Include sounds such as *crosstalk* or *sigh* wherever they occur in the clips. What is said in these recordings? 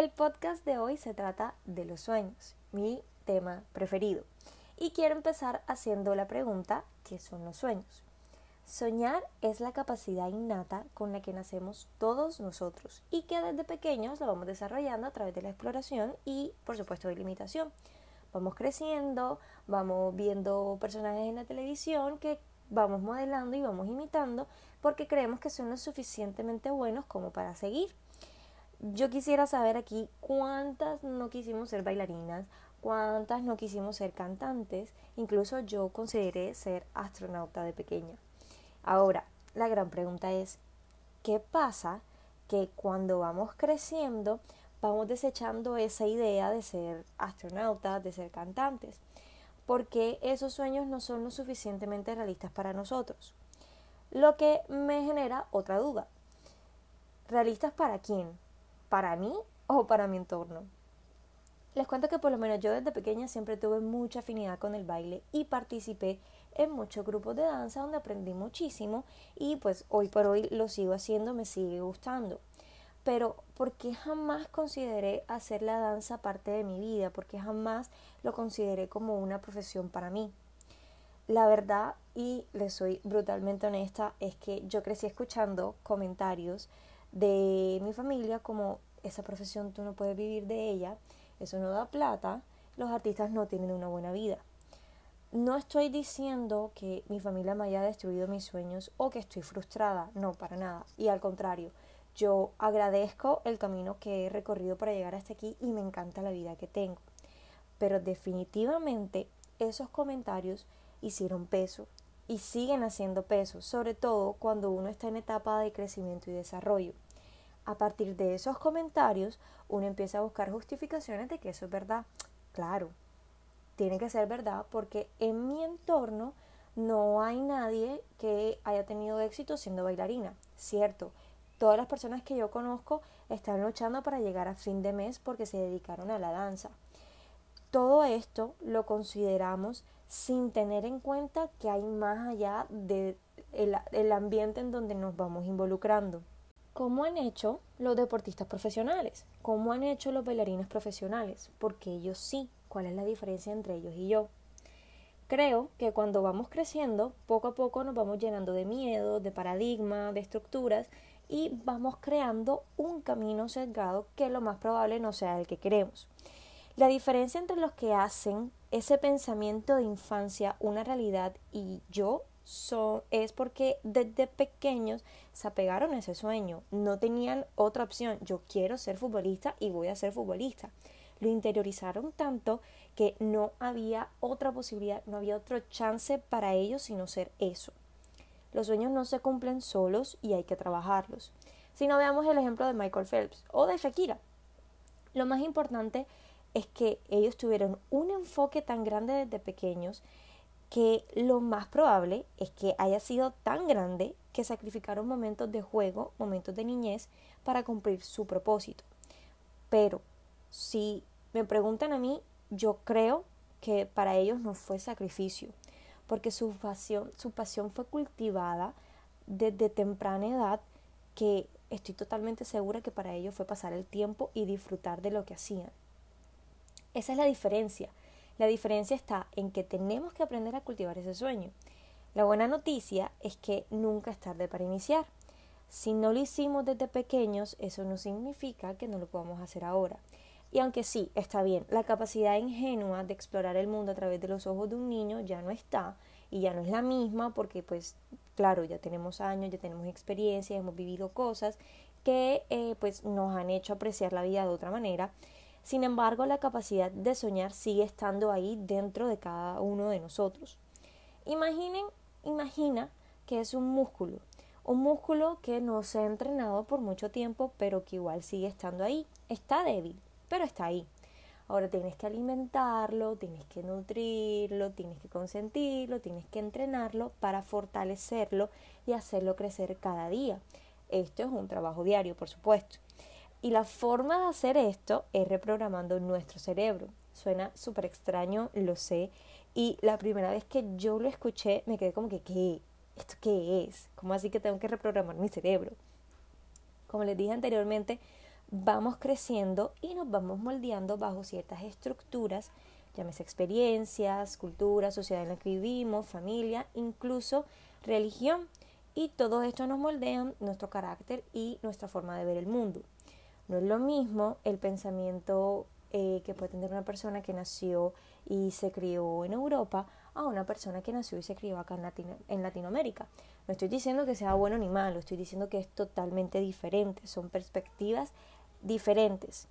El podcast de hoy se trata de los sueños, mi tema preferido. Y quiero empezar haciendo la pregunta, ¿qué son los sueños? Soñar es la capacidad innata con la que nacemos todos nosotros y que desde pequeños la vamos desarrollando a través de la exploración y, por supuesto, de limitación. Vamos creciendo, vamos viendo personajes en la televisión que vamos modelando y vamos imitando porque creemos que son lo suficientemente buenos como para seguir. Yo quisiera saber aquí cuántas no quisimos ser bailarinas, cuántas no quisimos ser cantantes, incluso yo consideré ser astronauta de pequeña. Ahora, la gran pregunta es, ¿qué pasa que cuando vamos creciendo vamos desechando esa idea de ser astronautas, de ser cantantes? Porque esos sueños no son lo suficientemente realistas para nosotros. Lo que me genera otra duda. ¿Realistas para quién? ¿Para mí o para mi entorno? Les cuento que por lo menos yo desde pequeña siempre tuve mucha afinidad con el baile y participé en muchos grupos de danza donde aprendí muchísimo y pues hoy por hoy lo sigo haciendo, me sigue gustando. Pero ¿por qué jamás consideré hacer la danza parte de mi vida? ¿Por qué jamás lo consideré como una profesión para mí? La verdad, y le soy brutalmente honesta, es que yo crecí escuchando comentarios de mi familia como esa profesión tú no puedes vivir de ella, eso no da plata, los artistas no tienen una buena vida. No estoy diciendo que mi familia me haya destruido mis sueños o que estoy frustrada, no, para nada. Y al contrario, yo agradezco el camino que he recorrido para llegar hasta aquí y me encanta la vida que tengo. Pero definitivamente esos comentarios hicieron peso y siguen haciendo peso, sobre todo cuando uno está en etapa de crecimiento y desarrollo. A partir de esos comentarios, uno empieza a buscar justificaciones de que eso es verdad. Claro, tiene que ser verdad porque en mi entorno no hay nadie que haya tenido éxito siendo bailarina, cierto. Todas las personas que yo conozco están luchando para llegar a fin de mes porque se dedicaron a la danza. Todo esto lo consideramos sin tener en cuenta que hay más allá del de ambiente en donde nos vamos involucrando. ¿Cómo han hecho los deportistas profesionales? ¿Cómo han hecho los bailarines profesionales? Porque ellos sí ¿Cuál es la diferencia entre ellos y yo? Creo que cuando vamos creciendo, poco a poco nos vamos llenando de miedo, de paradigmas, de estructuras y vamos creando un camino sesgado que lo más probable no sea el que queremos. La diferencia entre los que hacen ese pensamiento de infancia una realidad y yo es porque desde pequeños se apegaron a ese sueño, no tenían otra opción, yo quiero ser futbolista y voy a ser futbolista lo interiorizaron tanto que no había otra posibilidad, no había otro chance para ellos sino ser eso. Los sueños no se cumplen solos y hay que trabajarlos. Si no veamos el ejemplo de Michael Phelps o de Shakira. Lo más importante es que ellos tuvieron un enfoque tan grande desde pequeños que lo más probable es que haya sido tan grande que sacrificaron momentos de juego, momentos de niñez para cumplir su propósito. Pero si me preguntan a mí, yo creo que para ellos no fue sacrificio, porque su pasión, su pasión fue cultivada desde temprana edad, que estoy totalmente segura que para ellos fue pasar el tiempo y disfrutar de lo que hacían. Esa es la diferencia. La diferencia está en que tenemos que aprender a cultivar ese sueño. La buena noticia es que nunca es tarde para iniciar. Si no lo hicimos desde pequeños, eso no significa que no lo podamos hacer ahora. Y aunque sí, está bien, la capacidad ingenua de explorar el mundo a través de los ojos de un niño ya no está y ya no es la misma porque pues claro, ya tenemos años, ya tenemos experiencia, hemos vivido cosas que eh, pues nos han hecho apreciar la vida de otra manera. Sin embargo, la capacidad de soñar sigue estando ahí dentro de cada uno de nosotros. Imaginen, imagina que es un músculo, un músculo que no se ha entrenado por mucho tiempo, pero que igual sigue estando ahí. Está débil, pero está ahí. Ahora tienes que alimentarlo, tienes que nutrirlo, tienes que consentirlo, tienes que entrenarlo para fortalecerlo y hacerlo crecer cada día. Esto es un trabajo diario, por supuesto. Y la forma de hacer esto es reprogramando nuestro cerebro. Suena súper extraño, lo sé. Y la primera vez que yo lo escuché me quedé como que, ¿qué? ¿Esto qué es? ¿Cómo así que tengo que reprogramar mi cerebro? Como les dije anteriormente, vamos creciendo y nos vamos moldeando bajo ciertas estructuras, llámese experiencias, cultura, sociedad en la que vivimos, familia, incluso religión. Y todo esto nos moldean nuestro carácter y nuestra forma de ver el mundo. No es lo mismo el pensamiento eh, que puede tener una persona que nació y se crió en Europa a una persona que nació y se crió acá en, en Latinoamérica. No estoy diciendo que sea bueno ni malo, estoy diciendo que es totalmente diferente, son perspectivas diferentes.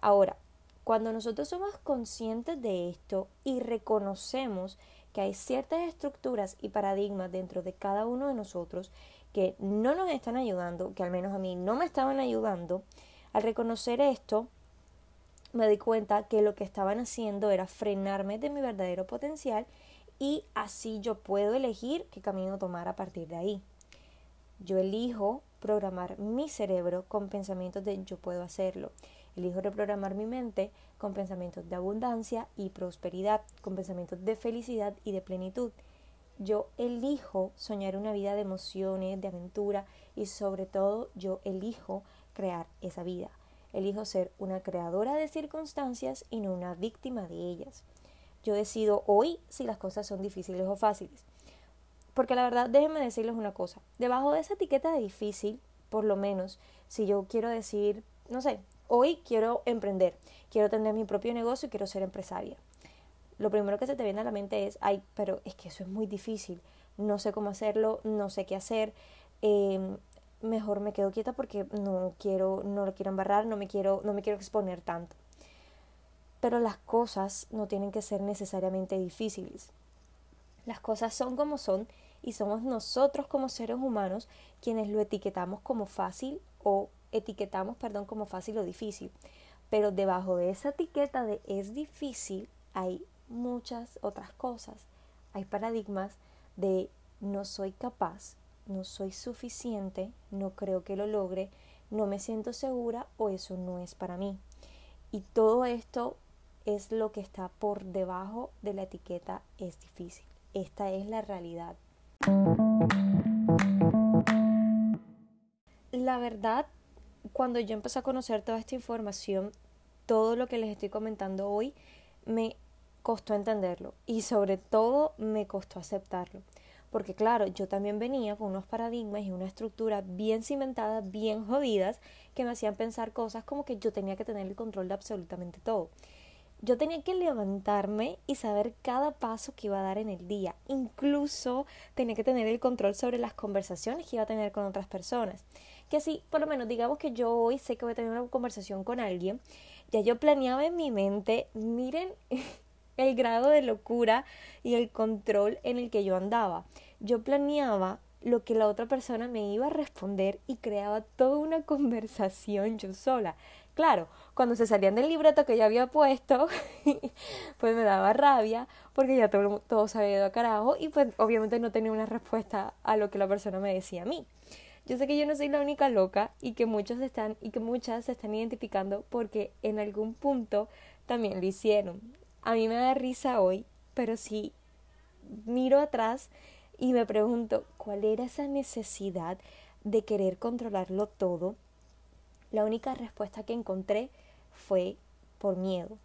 Ahora, cuando nosotros somos conscientes de esto y reconocemos que hay ciertas estructuras y paradigmas dentro de cada uno de nosotros que no nos están ayudando, que al menos a mí no me estaban ayudando, al reconocer esto, me di cuenta que lo que estaban haciendo era frenarme de mi verdadero potencial y así yo puedo elegir qué camino tomar a partir de ahí. Yo elijo programar mi cerebro con pensamientos de yo puedo hacerlo. Elijo reprogramar mi mente con pensamientos de abundancia y prosperidad, con pensamientos de felicidad y de plenitud. Yo elijo soñar una vida de emociones, de aventura y sobre todo yo elijo crear esa vida. Elijo ser una creadora de circunstancias y no una víctima de ellas. Yo decido hoy si las cosas son difíciles o fáciles. Porque la verdad, déjenme decirles una cosa. Debajo de esa etiqueta de difícil, por lo menos, si yo quiero decir, no sé, hoy quiero emprender, quiero tener mi propio negocio y quiero ser empresaria. Lo primero que se te viene a la mente es, ay, pero es que eso es muy difícil, no sé cómo hacerlo, no sé qué hacer, em, mejor me quedo quieta porque no quiero, no lo quiero embarrar, no me quiero, no me quiero exponer tanto. Pero las cosas no tienen que ser necesariamente difíciles. Las cosas son como son y somos nosotros como seres humanos quienes lo etiquetamos como fácil o etiquetamos, perdón, como fácil o difícil. Pero debajo de esa etiqueta de es difícil hay muchas otras cosas. Hay paradigmas de no soy capaz, no soy suficiente, no creo que lo logre, no me siento segura o eso no es para mí. Y todo esto es lo que está por debajo de la etiqueta es difícil. Esta es la realidad. La verdad, cuando yo empecé a conocer toda esta información, todo lo que les estoy comentando hoy, me costó entenderlo y sobre todo me costó aceptarlo. Porque claro, yo también venía con unos paradigmas y una estructura bien cimentada, bien jodidas, que me hacían pensar cosas como que yo tenía que tener el control de absolutamente todo. Yo tenía que levantarme y saber cada paso que iba a dar en el día. Incluso tenía que tener el control sobre las conversaciones que iba a tener con otras personas. Que si, por lo menos, digamos que yo hoy sé que voy a tener una conversación con alguien, ya yo planeaba en mi mente, miren *laughs* el grado de locura y el control en el que yo andaba. Yo planeaba lo que la otra persona me iba a responder y creaba toda una conversación yo sola. Claro, cuando se salían del libreto que yo había puesto, *laughs* pues me daba rabia porque ya todo, todo se había ido a carajo y pues obviamente no tenía una respuesta a lo que la persona me decía a mí. Yo sé que yo no soy la única loca y que muchos están y que muchas se están identificando porque en algún punto también lo hicieron. A mí me da risa hoy, pero si miro atrás y me pregunto cuál era esa necesidad de querer controlarlo todo. La única respuesta que encontré fue por miedo.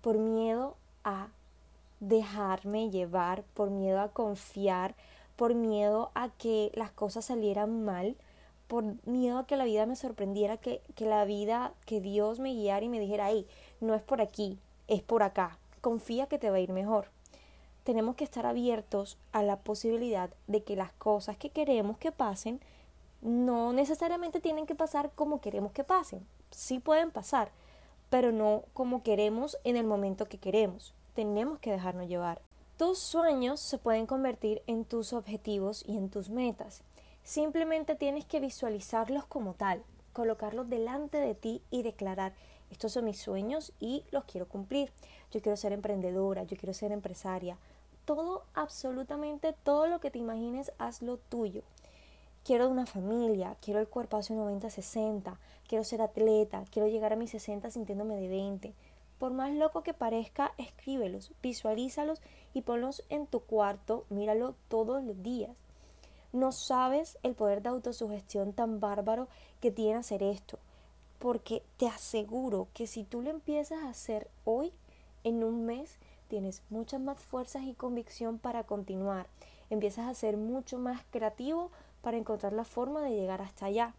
Por miedo a dejarme llevar, por miedo a confiar, por miedo a que las cosas salieran mal, por miedo a que la vida me sorprendiera, que, que la vida, que Dios me guiara y me dijera, hey, no es por aquí, es por acá, confía que te va a ir mejor. Tenemos que estar abiertos a la posibilidad de que las cosas que queremos que pasen no necesariamente tienen que pasar como queremos que pasen. Sí pueden pasar, pero no como queremos en el momento que queremos. Tenemos que dejarnos llevar. Tus sueños se pueden convertir en tus objetivos y en tus metas. Simplemente tienes que visualizarlos como tal, colocarlos delante de ti y declarar estos son mis sueños y los quiero cumplir. Yo quiero ser emprendedora, yo quiero ser empresaria. Todo, absolutamente todo lo que te imagines, hazlo tuyo. Quiero una familia, quiero el cuerpo hace 90-60, quiero ser atleta, quiero llegar a mis 60 sintiéndome de 20. Por más loco que parezca, escríbelos, visualízalos y ponlos en tu cuarto, míralo todos los días. No sabes el poder de autosugestión tan bárbaro que tiene hacer esto porque te aseguro que si tú lo empiezas a hacer hoy, en un mes, tienes muchas más fuerzas y convicción para continuar. Empiezas a ser mucho más creativo para encontrar la forma de llegar hasta allá.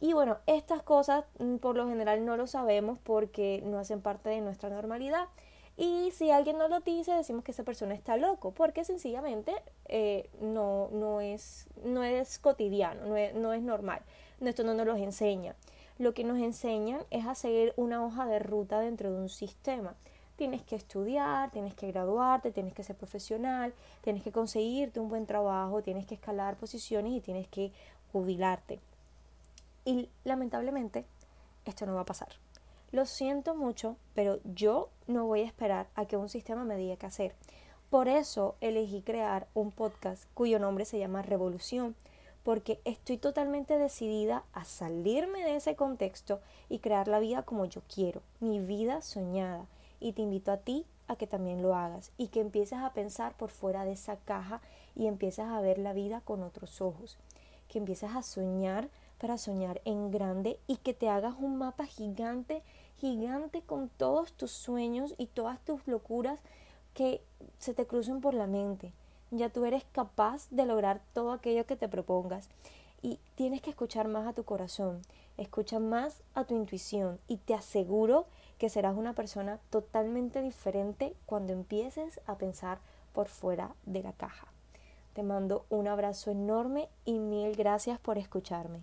Y bueno, estas cosas mm, por lo general no lo sabemos porque no hacen parte de nuestra normalidad. Y si alguien no lo dice, decimos que esa persona está loco, porque sencillamente eh, no, no, es, no es cotidiano, no es, no es normal. Esto no nos lo enseña. Lo que nos enseñan es a seguir una hoja de ruta dentro de un sistema. Tienes que estudiar, tienes que graduarte, tienes que ser profesional, tienes que conseguirte un buen trabajo, tienes que escalar posiciones y tienes que jubilarte. Y lamentablemente esto no va a pasar. Lo siento mucho, pero yo no voy a esperar a que un sistema me diga qué hacer. Por eso elegí crear un podcast cuyo nombre se llama Revolución, porque estoy totalmente decidida a salirme de ese contexto y crear la vida como yo quiero, mi vida soñada. Y te invito a ti a que también lo hagas y que empieces a pensar por fuera de esa caja y empieces a ver la vida con otros ojos, que empieces a soñar para soñar en grande y que te hagas un mapa gigante gigante con todos tus sueños y todas tus locuras que se te crucen por la mente. Ya tú eres capaz de lograr todo aquello que te propongas. Y tienes que escuchar más a tu corazón, escucha más a tu intuición y te aseguro que serás una persona totalmente diferente cuando empieces a pensar por fuera de la caja. Te mando un abrazo enorme y mil gracias por escucharme.